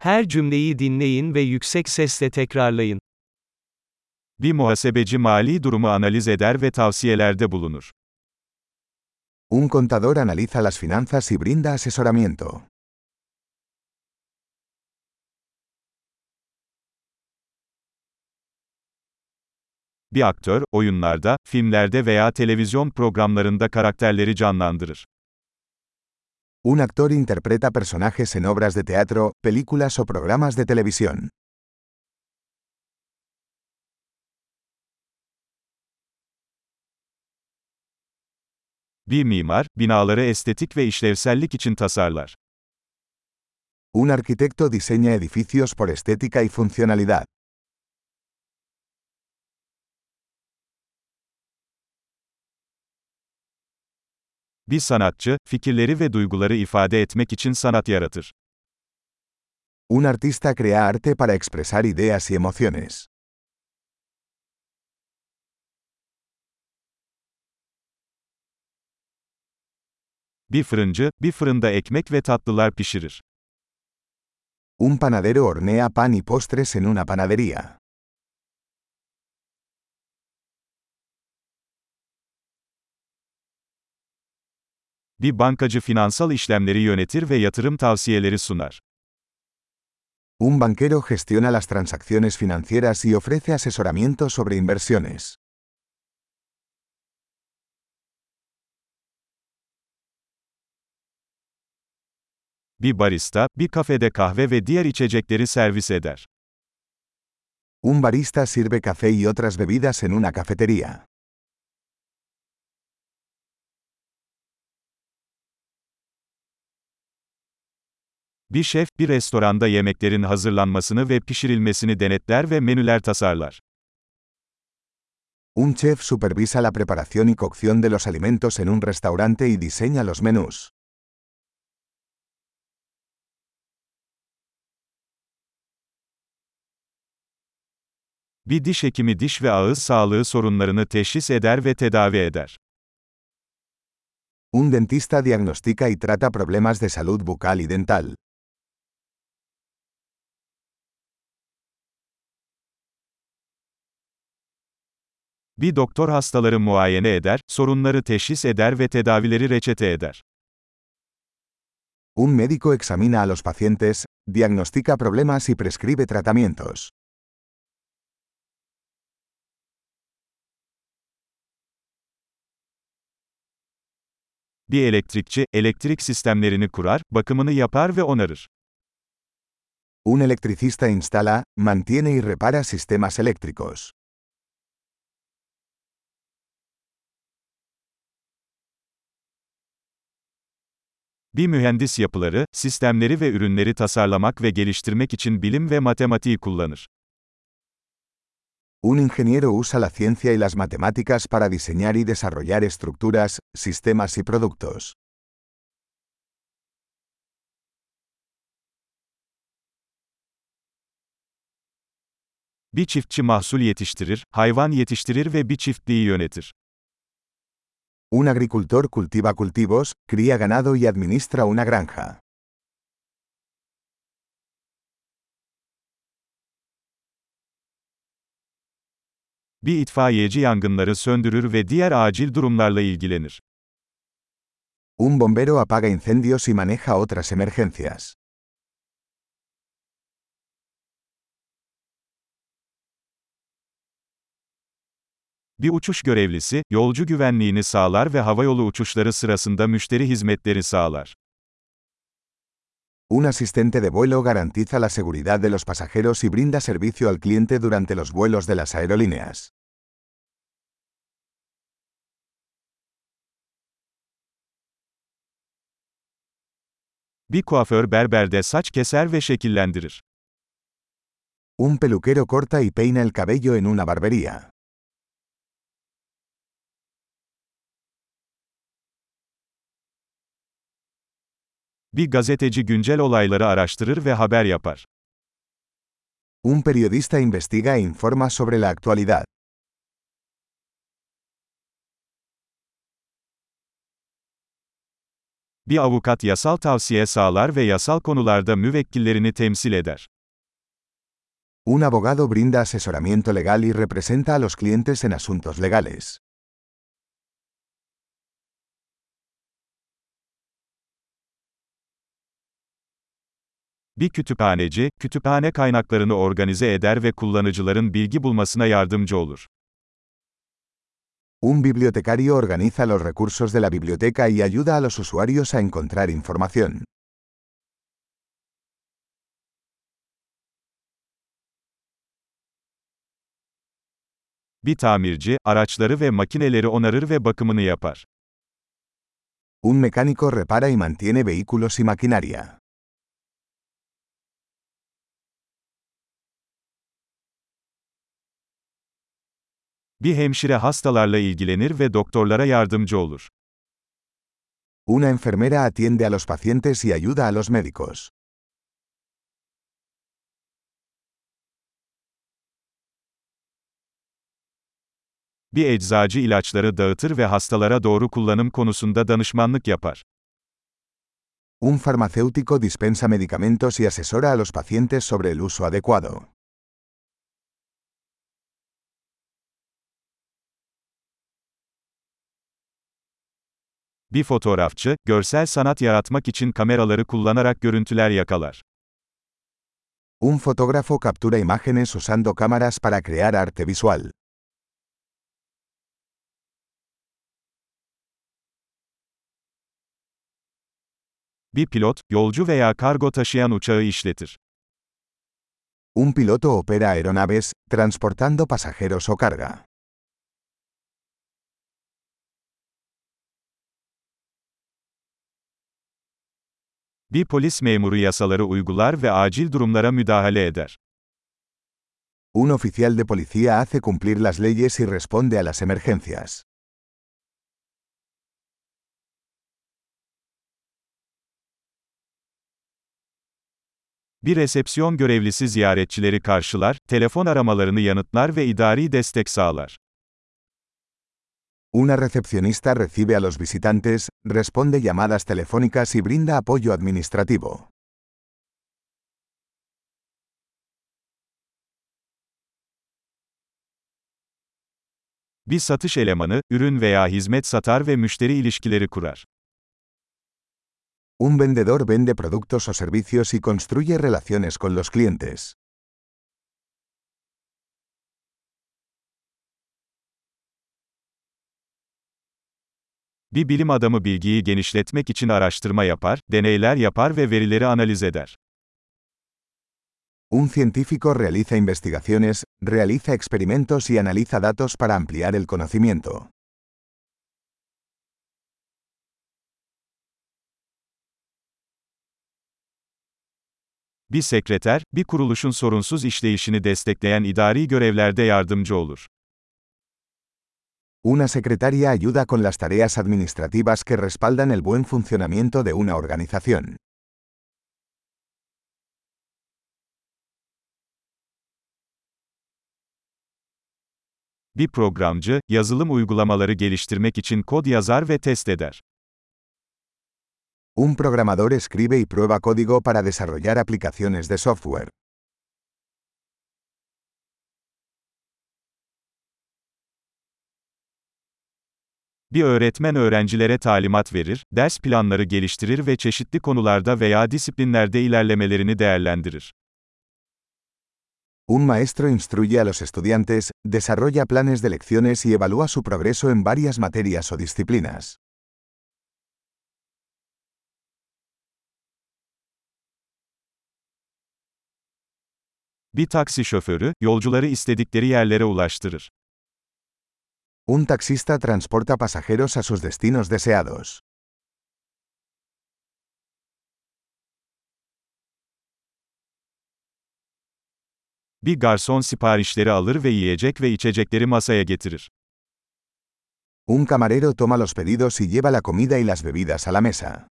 Her cümleyi dinleyin ve yüksek sesle tekrarlayın. Bir muhasebeci mali durumu analiz eder ve tavsiyelerde bulunur. Un contador analiza las finanzas y brinda asesoramiento. Bir aktör, oyunlarda, filmlerde veya televizyon programlarında karakterleri canlandırır. Un actor interpreta personajes en obras de teatro, películas o programas de televisión. Bir mimar, binaları estetik ve işlevsellik için tasarlar. Un arquitecto diseña edificios por estética y funcionalidad. Bir sanatçı, fikirleri ve duyguları ifade etmek için sanat yaratır. Un artista crea arte para expresar ideas y emociones. Bir fırıncı, bir fırında ekmek ve tatlılar pişirir. Un panadero hornea pan y postres en una panadería. Bir bankacı finansal işlemleri yönetir ve yatırım tavsiyeleri sunar. Un banquero gestiona las transacciones financieras y ofrece asesoramiento sobre inversiones. Bir barista, bir kafede kahve ve diğer içecekleri servis eder. Un barista sirve café y otras bebidas en una cafetería. Bir şef, bir restoranda yemeklerin hazırlanmasını ve pişirilmesini denetler ve menüler tasarlar. Un chef supervisa la preparación y cocción de los alimentos en un restaurante y diseña los menús. Bir diş hekimi diş ve ağız sağlığı sorunlarını teşhis eder ve tedavi eder. Un dentista diagnostica y trata problemas de salud bucal y dental. Bir doktor hastaları muayene eder, sorunları teşhis eder ve tedavileri reçete eder. Un médico examina a los pacientes, diagnostica problemas y prescribe tratamientos. Bir elektrikçi, elektrik sistemlerini kurar, bakımını yapar ve onarır. Un electricista instala, mantiene y repara sistemas eléctricos. Bir mühendis yapıları, sistemleri ve ürünleri tasarlamak ve geliştirmek için bilim ve matematiği kullanır. Un ingeniero usa la ciencia y las matemáticas para diseñar y desarrollar estructuras, sistemas y productos. Bir çiftçi mahsul yetiştirir, hayvan yetiştirir ve bir çiftliği yönetir. Un agricultor cultiva cultivos, cría ganado y administra una granja. Bir itfaiyeci yangınları söndürür ve diğer acil durumlarla ilgilenir. Un bombero apaga incendios y maneja otras emergencias. Bir uçuş görevlisi, yolcu güvenliğini sağlar ve havayolu uçuşları sırasında müşteri hizmetleri sağlar. Un asistente de vuelo garantiza la seguridad de los pasajeros y brinda servicio al cliente durante los vuelos de las aerolíneas. Bir kuaför berberde saç keser ve şekillendirir. Un peluquero corta y peina el cabello en una barbería. Bir gazeteci güncel olayları araştırır ve haber yapar. Un periodista investiga e informa sobre la actualidad. Bir avukat yasal tavsiye sağlar ve yasal konularda müvekkillerini temsil eder. Un abogado brinda asesoramiento legal y representa a los clientes en asuntos legales. Bir kütüphaneci, kütüphane kaynaklarını organize eder ve kullanıcıların bilgi bulmasına yardımcı olur. Un bibliotecario organiza los recursos de la biblioteca y ayuda a los usuarios a encontrar información. Bir tamirci, araçları ve makineleri onarır ve bakımını yapar. Un mecánico repara y mantiene vehículos y maquinaria. Bir hemşire hastalarla ilgilenir ve doktorlara yardımcı olur. Una enfermera atiende a los pacientes y ayuda a los médicos. Bir eczacı ilaçları dağıtır ve hastalara doğru kullanım konusunda danışmanlık yapar. Un farmacéutico dispensa medicamentos y asesora a los pacientes sobre el uso adecuado. Bir fotoğrafçı, görsel sanat yaratmak için kameraları kullanarak görüntüler yakalar. Un fotógrafo captura imágenes usando cámaras para crear arte visual. Bir pilot, yolcu veya kargo taşıyan uçağı işletir. Un piloto opera aeronaves, transportando pasajeros o carga. Bir polis memuru yasaları uygular ve acil durumlara müdahale eder. Un oficial de policía hace cumplir las leyes y responde a las emergencias. Bir resepsiyon görevlisi ziyaretçileri karşılar, telefon aramalarını yanıtlar ve idari destek sağlar. Una recepcionista recibe a los visitantes, responde llamadas telefónicas y brinda apoyo administrativo. Bir satış elemanı, ürün veya hizmet satar ve müşteri ilişkileri kurar. Un vendedor vende productos o servicios y construye relaciones con los clientes. Bir bilim adamı bilgiyi genişletmek için araştırma yapar, deneyler yapar ve verileri analiz eder. Un científico realiza investigaciones, realiza experimentos y analiza datos para ampliar el conocimiento. Bir sekreter, bir kuruluşun sorunsuz işleyişini destekleyen idari görevlerde yardımcı olur. Una secretaria ayuda con las tareas administrativas que respaldan el buen funcionamiento de una organización. Bir programcı, yazılım uygulamaları geliştirmek için kod yazar ve test eder. Un programador escribe y prueba código para desarrollar aplicaciones de software. Bir öğretmen öğrencilere talimat verir, ders planları geliştirir ve çeşitli konularda veya disiplinlerde ilerlemelerini değerlendirir. Un maestro instruye a los estudiantes, desarrolla planes de lecciones y evalúa su progreso en varias materias o disciplinas. Bir taksi şoförü, yolcuları istedikleri yerlere ulaştırır. Un taxista transporta pasajeros a sus destinos deseados. Bir garson siparişleri alır ve yiyecek ve içecekleri masaya getirir. Un camarero toma los pedidos y lleva la comida y las bebidas a la mesa.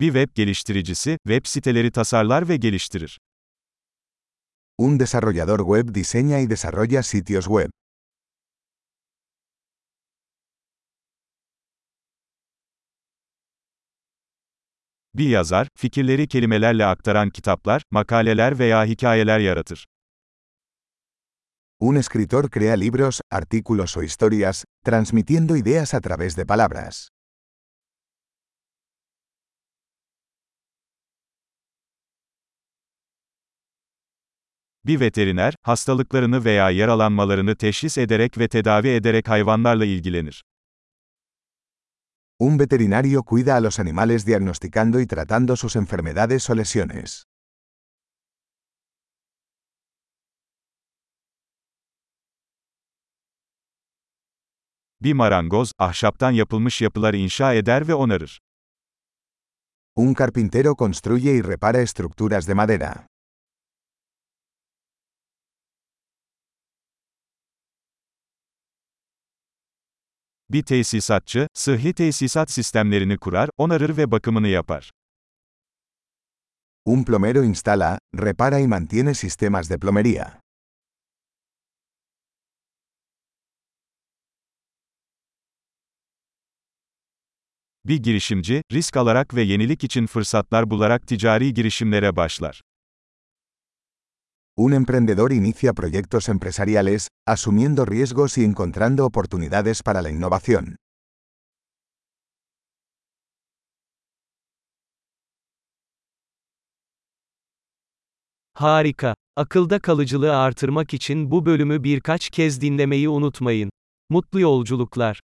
Bir web geliştiricisi, web siteleri tasarlar ve geliştirir. Un desarrollador web diseña y desarrolla sitios web. Bir yazar, fikirleri kelimelerle aktaran kitaplar, makaleler veya hikayeler yaratır. Un escritor crea libros, artículos o historias, transmitiendo ideas a través de palabras. Bir veteriner, hastalıklarını veya yaralanmalarını teşhis ederek ve tedavi ederek hayvanlarla ilgilenir. Un veterinario cuida a los animales diagnosticando y tratando sus enfermedades o lesiones. Bir marangoz, ahşaptan yapılmış yapılar inşa eder ve onarır. Un carpintero construye y repara estructuras de madera. Bir tesisatçı, sıhhi tesisat sistemlerini kurar, onarır ve bakımını yapar. Un plomero instala, repara y mantiene sistemas de plomería. Bir girişimci, risk alarak ve yenilik için fırsatlar bularak ticari girişimlere başlar. Un emprendedor inicia proyectos empresariales, asumiendo riesgos y encontrando oportunidades para la innovación. Harika. Akılda kalıcılığı artırmak için bu bölümü birkaç kez dinlemeyi unutmayın. Mutlu yolculuklar.